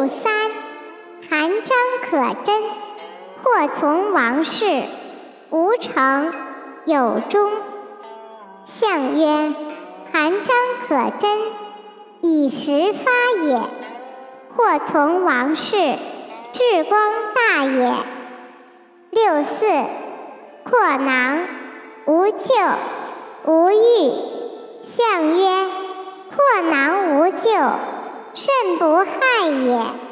六三，含章可贞，或从王事，无成有终。象曰：含章可贞，以时发也。或从王事，至光大也。六四，阔囊，无咎，无欲。象曰：阔囊无咎，甚不害也。